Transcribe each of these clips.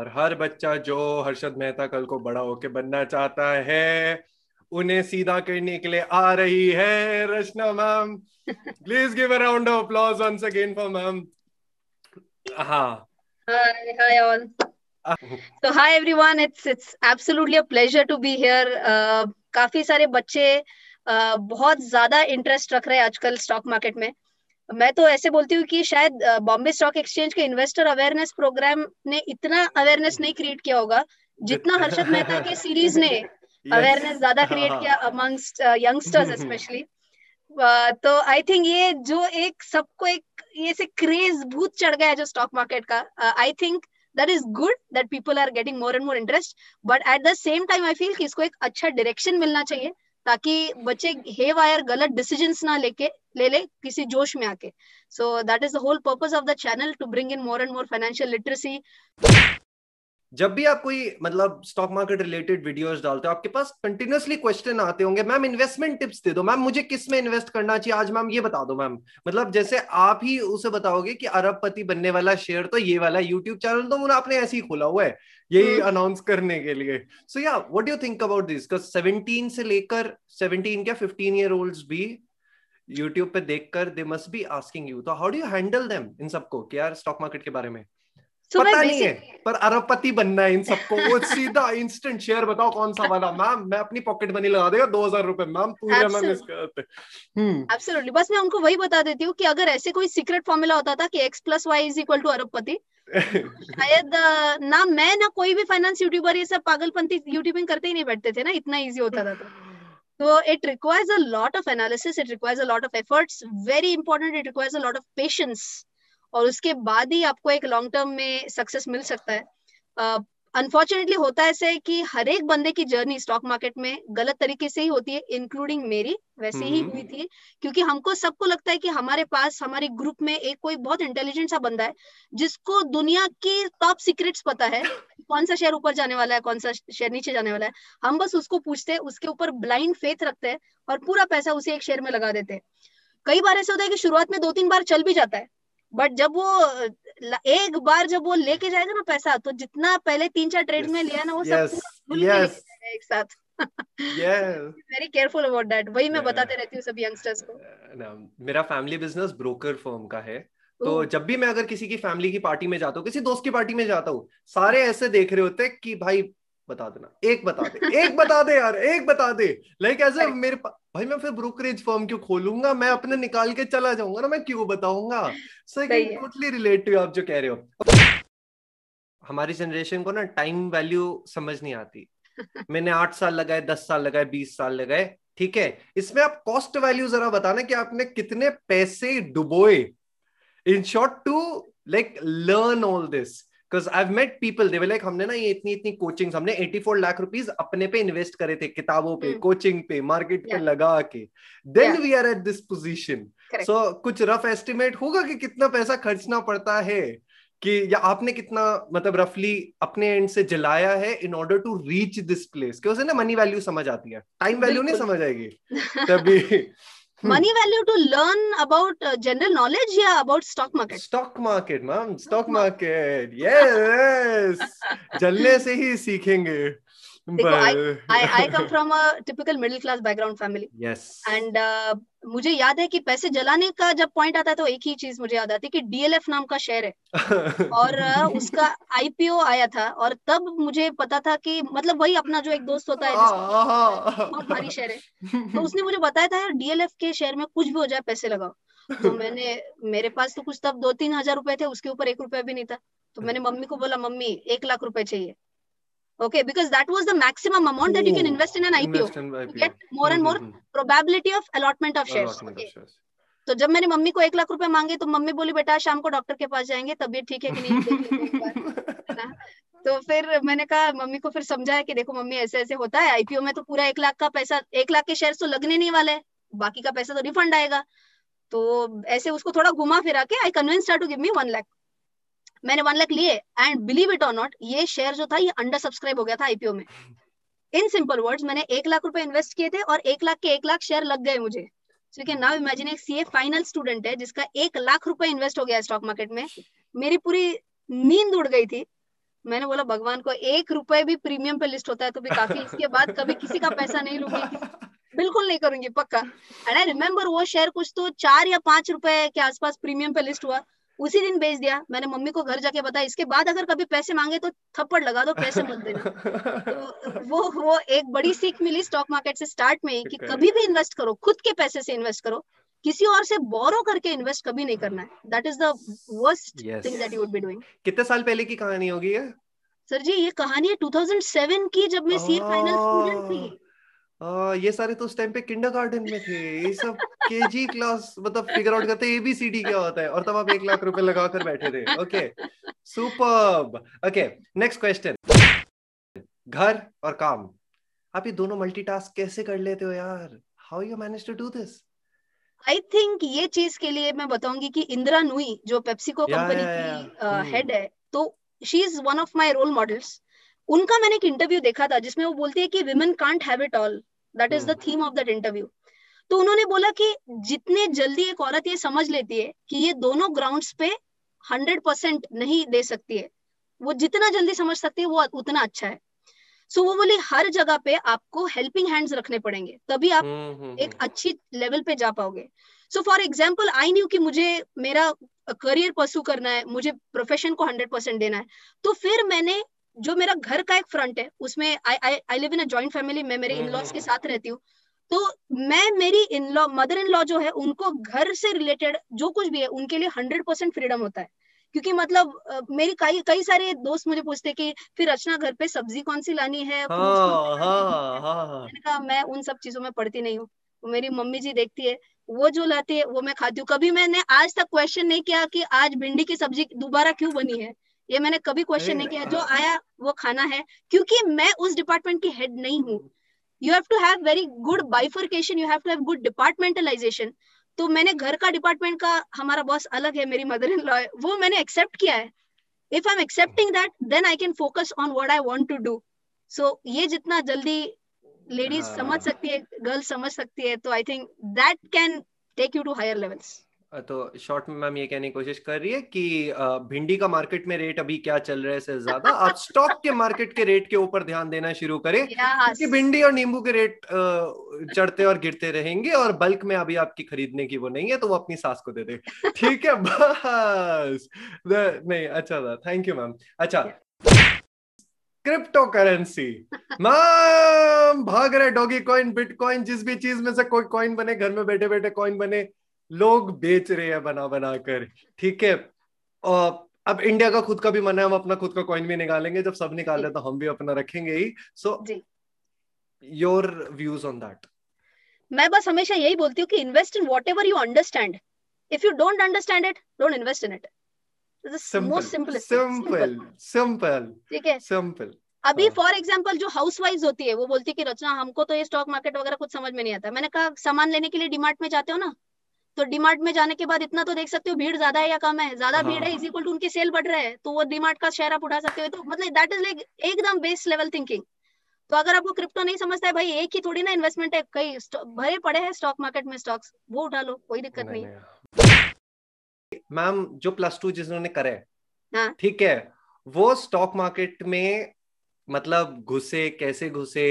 और हर बच्चा जो हर्षद मेहता कल को बड़ा होके बनना चाहता है उन्हें सीधा करने के लिए आ रही है Rachna ma'am please give a round of applause once again for ma'am हाँ Hi, hi all. So hi everyone. It's it's absolutely a pleasure to be here. Uh, काफ़ी सारे बच्चे uh, बहुत ज़्यादा इंटरेस्ट रख रहे हैं आजकल स्टॉक मार्केट में मैं तो ऐसे बोलती हूँ कि शायद बॉम्बे स्टॉक एक्सचेंज के इन्वेस्टर अवेयरनेस प्रोग्राम ने इतना अवेयरनेस नहीं क्रिएट किया होगा जितना हर्षद मेहता के सीरीज़ ने अवेयरनेस ज़्यादा क्रिएट किया अमंगस्ट यंगस्टर्स स्पेशली तो आई थिंक ये जो एक सबको एक ये से क्रेज भूत चढ़ गया है जो स्टॉक मार्केट का I think that is good that people are getting more and more interest but at the same time I feel कि इसको एक अच्छा डायरेक्शन मिलना चाहिए ताकि बच्चे हे वायर गलत डिसीज़न ना लेके ले ले किसी जोश में आके। So that is the whole purpose of the channel to bring in more and more financial literacy जब भी आप कोई मतलब स्टॉक मार्केट रिलेटेड वीडियोस डालते हो आपके पास कंटिन्यूसली क्वेश्चन आते होंगे मैम इन्वेस्टमेंट टिप्स दे दो मैम मुझे किसमें इन्वेस्ट करना चाहिए? आज मैम ये बता दो मैम। मतलब जैसे आप ही उसे बताओगे कि अरबपति बनने वाला शेयर तो ये वाला यूट्यूब चैनल तो आपने ऐसे ही खोला हुआ है यही अनाउंस हम्म। करने के लिए। सो या what do you think about this 17 से लेकर 17 क्या 15 ईयर ओल्ड्स भी यूट्यूब पे देखकर they must be asking you तो how do you handle them इन सबको? कि यार स्टॉक मार्केट के बारे में? So पता नहीं है पर अरबपति बनना है इन सबको। वो सीधा इंस्टेंट शेयर बताओ कौन सा वाला। मैम मैं अपनी पॉकेट मनी लगा देगा दो हज़ार रुपए। मैम पूरे मैम एब्सोल्युटली बस मैं उनको वही बता देती हूँ कि अगर ऐसे कोई सीक्रेट फॉर्मूला होता था कि X plus Y is equal to अरबपति शायद ना मैं ना कोई भी फाइनेंस यूट्यूबर ये सब पागलपंती यूट्यूबिंग करते ही नहीं बैठते थे ना इतना इजी होता था तो। It requires a lot of analysis it requires a lot of efforts very important it requires a lot of patience और उसके बाद ही आपको एक लॉन्ग टर्म में सक्सेस मिल सकता है। अनफॉर्चुनेटली uh, होता है ऐसे कि हर एक बंदे की जर्नी स्टॉक मार्केट में गलत तरीके से ही होती है इंक्लूडिंग मेरी वैसे ही हुई थी। क्योंकि हमको सबको लगता है कि हमारे पास हमारे ग्रुप में एक कोई बहुत इंटेलिजेंट सा बंदा है जिसको दुनिया की टॉप सीक्रेट्स पता है कौन सा शेयर ऊपर जाने वाला है कौन सा शेयर नीचे जाने वाला है? हम बस उसको पूछते हैं उसके ऊपर ब्लाइंड फेथ रखते हैं और पूरा पैसा उसे एक शेयर में लगा देते हैं। कई बार ऐसा होता है कि शुरुआत में दो तीन बार चल भी जाता है बट जब वो एक बार जब वो लेके जाएगा ना पैसा तो जितना पहले तीन चार ट्रेड yes, में लिया ना वो सब yes, yes. एक साथ। वेरी केयरफुल अबाउट दैट वही मैं बताते रहती हूँ सब यंगस्टर्स को। मेरा फैमिली बिज़नेस ब्रोकर फर्म का है। तो जब भी मैं अगर किसी की फैमिली की पार्टी में जाता हूँ किसी दोस्त की पार्टी में जाता हूँ सारे ऐसे देख रहे होते हैं कि भाई बता देना एक बता दे एक बता दे यार एक बता दे। लाइक एज मेरे भाई मैं फिर ब्रोकरेज फर्म क्यों खोलूँगा? मैं अपने निकाल के चला जाऊँगा ना मैं क्यों बताऊँगा? सो टोटली रिलेट टू आप जो कह रहे हो। हमारी जनरेशन को ना टाइम वैल्यू समझ नहीं आती। मैंने आठ साल लगाए दस साल लगाए बीस साल लगाए ठीक है? इसमें आप कॉस्ट वैल्यू जरा बताना कि आपने कितने पैसे डुबोए। In short to like learn all this because I met people they like हमने ना ये इतनी इतनी कोचिंग हमने 84 लाख रुपीस अपने पे इन्वेस्ट करे थे किताबों पे कोचिंग hmm. पे मार्केट पे लगा के। Then we are at this position so कुछ रफ एस्टिमेट होगा कि कितना पैसा खर्चना पड़ता है? कि या आपने कितना मतलब रफली अपने एंड से जलाया है in order to reach this place क्योंकि ना मनी वैल्यू समझ आती है। टाइम वैल्यू नहीं समझ आएगी। तभी money value to learn about general knowledge या about stock market stock market ma'am stock market yes जलने से ही सीखेंगे देखो I, I I come from a typical middle class background family. Yes. Uh, मुझे याद है कि पैसे जलाने का जब पॉइंट आता है तो एक ही चीज़ मुझे याद आती है कि डीएलएफ नाम का शेयर है। और उसका आईपीओ आया था और तब मुझे पता था कि मतलब वही अपना जो एक दोस्त होता है बहुत भारी शेयर है। तो उसने मुझे बताया था यार डीएलएफ के शेयर में कुछ भी हो जाए पैसे लगाओ। तो मैंने मेरे पास तो कुछ तब दो तीन हज़ार रुपए थे उसके ऊपर एक रुपया भी नहीं था। तो मैंने मम्मी को बोला मम्मी एक लाख रुपए चाहिए। Okay because that was the maximum amount that you can invest in an IPO, in IPO. to get more and more mm-hmm. probability of allotment of shares allotment okay. of shares. तो जब मैंने mummy को एक लाख रुपए मांगे तो mummy बोली बेटा शाम को डॉक्टर के पास जाएँगे तबीयत ठीक है कि नहीं तो फिर मैंने कहा मम्मी को फिर समझाया कि देखो मम्मी ऐसे ऐसे होता है आईपीओ में तो पूरा एक लाख का पैसा एक लाख के शेयर तो लगने नहीं वाले बाकी का पैसा तो रिफंड आएगा तो ऐसे उसको थोड़ा घुमा फिरा के I convince to give me one lakh मैंने वन लाख लिए एंड बिलीव इट और नॉट ये शेयर जो था, ये अंडर सब्सक्राइब हो गया था आईपीओ में। इन सिंपल वर्ड्स मैंने एक लाख रुपए इन्वेस्ट किए थे और एक लाख के एक लाख शेयर लग गए मुझे। सो कैन नाउ इमेजिन एक सीए फाइनल स्टूडेंट है, जिसका एक लाख रुपए इन्वेस्ट हो गया स्टॉक मार्केट में। मेरी पूरी नींद उड़ गई थी। मैंने बोला, भगवान को एक रुपए भी प्रीमियम पे लिस्ट होता है तो भी काफ़ी इसके बाद कभी किसी का पैसा नहीं लूँगी। बिल्कुल नहीं करूँगी, पक्का। एंड आई रिमेम्बर वो शेयर कुछ तो चार या पाँच रुपए के आसपास प्रीमियम पे लिस्ट हुआ। उसी दिन बेच दिया। मैंने मम्मी को घर जाके बताया। इसके बाद अगर कभी पैसे मांगे तो थप्पड़ लगा दो पैसे मत देना। तो वो वो एक बड़ी सीख मिली स्टॉक मार्केट से स्टार्ट में कि कभी भी इन्वेस्ट करो खुद के पैसे से इन्वेस्ट करो। किसी और से बोरो करके इन्वेस्ट कभी नहीं करना है। That is the worst thing that you would be doing कितने साल पहले की कहानी होगी ये? सर जी ये कहानी है 2007 की जब मैं सी फाइनल स्टूडेंट थी। आ, ये सारे तो उस टाइम पे किंडरगार्टन में थे। ये सब केजी क्लास मतलब फिगर आउट करते एबीसीडी क्या होता है? और तब आप एक लाख रुपए लगा कर बैठे थे। Okay super okay next question घर और काम। आप ये दोनों मल्टीटास्क कैसे कर लेते हो यार? How you manage to do this I think ये चीज़ के लिए मैं बताऊँगी कि इंदिरा नुई जो पेप्सिको कंपनी की हेड है तो she is one of my role models उनका मैंने एक इंटरव्यू देखा था जिसमें वो बोलती है कि women can't have it all that is the theme of that interview तो उन्होंने बोला कि जितने जल्दी एक औरत ये समझ लेती है कि ये दोनों ग्राउंड्स पे हंड्रेड परसेंट नहीं दे सकती है वो जितना जल्दी समझ सकती है वो उतना अच्छा है। सो so, वो बोली हर जगह पे आपको हेल्पिंग हैंड्स रखने पड़ेंगे तभी आप हम्म, हम्म, एक हम्म। अच्छी लेवल पे जा पाओगे। So for example I knew कि मुझे मेरा करियर परसू करना है मुझे प्रोफेशन को हंड्रेड परसेंट देना है। तो फिर मैंने जो मेरा घर का एक फ्रंट है उसमें I I I live in a joint family मैं मेरे इन लॉज के साथ रहती हूँ। तो मैं मेरी in law mother in law जो है उनको घर से रिलेटेड जो कुछ भी है उनके लिए हंड्रेड परसेंट फ्रीडम होता है। क्योंकि मतलब मेरी कई कई सारे दोस्त मुझे पूछते कि फिर रचना घर पे सब्ज़ी कौन सी लानी है? हाँ, हाँ, हाँ, मैंने कहा मैं उन सब चीज़ों में पढ़ती नहीं हूँ। मेरी मम्मी जी देखती है वो जो लाती है वो मैं खाती हूँ। कभी मैंने आज तक क्वेश्चन नहीं किया कि आज भिंडी की सब्ज़ी दोबारा क्यों बनी है? ये मैंने कभी क्वेश्चन नहीं किया जो आया वो खाना है क्योंकि मैं उस डिपार्टमेंट की हेड नहीं हूँ। You have to have very good bifurcation you have to have good departmentalisation तो मैंने घर का डिपार्टमेंट का हमारा बॉस अलग है मेरी मदर इन लॉ वो मैंने एक्सेप्ट किया है। If I am accepting that then I can focus on what I want to do so ये जितना जल्दी लेडीज़ हाँ. समझ सकती है गर्ल्स समझ सकती है तो I think that can take you to higher levels तो शॉर्ट में मैम ये कहने की कोशिश कर रही है कि भिंडी का मार्केट में रेट अभी क्या चल रहा है से ज़्यादा? आप स्टॉक के मार्केट के रेट के ऊपर ध्यान देना शुरू करें क्योंकि भिंडी और नींबू के रेट चढ़ते और गिरते रहेंगे और बल्क में अभी आपकी खरीदने की वो नहीं है तो वो अपनी सास को दे दे। ठीक है? बस। नहीं अच्छा था। थैंक यू मैम अच्छा। क्रिप्टो करेंसी मैम भाग रहे डॉगी कॉइन बिटकॉइन जिस भी चीज़ में से कोई कॉइन बने घर में बैठे बैठे कॉइन बने लोग बेच रहे हैं बना बना कर ठीक है? और अब इंडिया का खुद का भी मन है हम अपना खुद का कॉइन भी निकालेंगे। जब सब निकाल रहे तो हम भी अपना रखेंगे ही। So your views on that मैं बस हमेशा यही बोलती हूँ कि invest in whatever you understand if you don't understand it don't invest in it simple simple simple ठीक है? सिंपल अभी फॉर हाँ। एग्ज़ाम्पल जो हाउस वाइज होती है वो बोलती है कि रचना हमको तो ये स्टॉक मार्केट वगैरह कुछ समझ में नहीं आता। मैंने कहा सामान लेने के लिए डिमार्ट में जाते हो ना? तो डीमार्ट में जाने के बाद इतना तो देख सकते हो भीड़ ज़्यादा है या कम है। ज़्यादा भीड़ है इज़ इक्वल टू उनके सेल बढ़ रहे हैं तो वो डीमार्ट का शेयर आप उठा सकते हो। तो मतलब दैट इज़ लाइक एकदम बेस लेवल थिंकिंग तो अगर आपको क्रिप्टो नहीं समझता है भाई एक ही थोड़ी ना इन्वेस्टमेंट है कई भरे पड़े हैं स्टॉक मार्केट में स्टॉक्स वो उठा लो कोई दिक्कत नहीं, नहीं। मैम जो प्लस टू जिन्होंने करे हाँ। ठीक है वो स्टॉक मार्केट में मतलब घुसे कैसे घुसे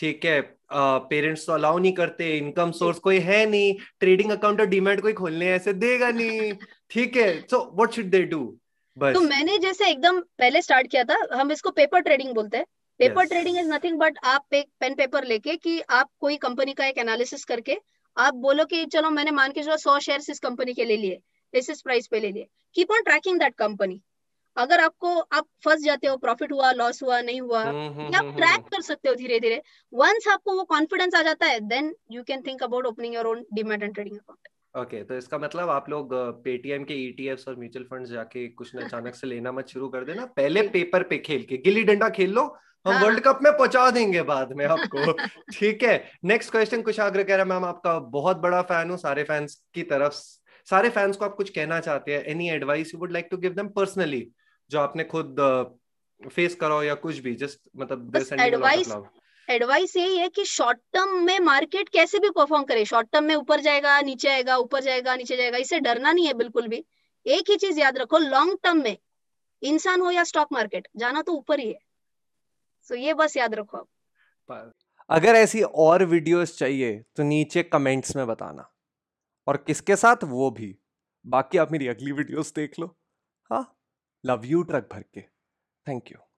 ठीक है पेरेंट्स तो अलाउ नहीं करते इनकम सोर्स कोई है नहीं ट्रेडिंग अकाउंट और डीमेट कोई खोलने ऐसे देगा नहीं ठीक है so what should they do बस। तो मैंने जैसे एकदम पहले स्टार्ट किया था हम इसको पेपर ट्रेडिंग बोलते हैं। Paper trading is nothing but आप एक पेन पेपर लेके कि आप कोई कंपनी का एक एनालिसिस करके आप बोलो कि चलो मैंने मान के चलो सौ शेयर इस कंपनी के ले लिए इस प्राइस पे ले लिए। Keep on tracking that company अगर आपको आप फंस जाते हो प्रॉफिट हुआ लॉस हुआ नहीं हुआ हम्म, हम्म, आप ट्रैक हम्म, कर सकते हो धीरे धीरे वंस आपको वो कॉन्फिडेंस आ जाता है then you can think about opening your own demat and trading account okay okay, तो इसका मतलब आप लोग पेटीएम के ईटीएफ्स और म्यूचुअल फंड्स जाके कुछ न अचानक से लेना मत शुरू कर देना। पहले पेपर पे खेल के गिल्ली डंडा खेल लो हम हाँ. वर्ल्ड कप में पहुँचा देंगे बाद में आपको। ठीक है नेक्स्ट क्वेश्चन कुछ आग्रह कह रहा मैम आपका बहुत बड़ा फ़ैन हूँ सारे फैंस की तरफ़ सारे फैंस को आप कुछ कहना चाहते हैं any advice you would like to give them personally जो आपने खुद फेस करो या कुछ भी जस्ट मतलब एडवाइस एडवाइस यही है कि शॉर्ट टर्म में मार्केट कैसे भी परफॉर्म करे। शॉर्ट टर्म में ऊपर जाएगा नीचे आएगा ऊपर जाएगा नीचे जाएगा इसे डरना नहीं है बिल्कुल भी। एक ही चीज़ याद रखो लॉन्ग टर्म में इंसान हो या स्टॉक मार्केट जाना तो ऊपर ही है। सो ये बस याद रखो आप। अगर ऐसी और वीडियोस चाहिए तो नीचे कमेंट्स में बताना। और किसके साथ? वो भी। बाकी आप मेरी अगली वीडियोस देख लो। हाँ? लव यू ट्रक भर के। Thank you.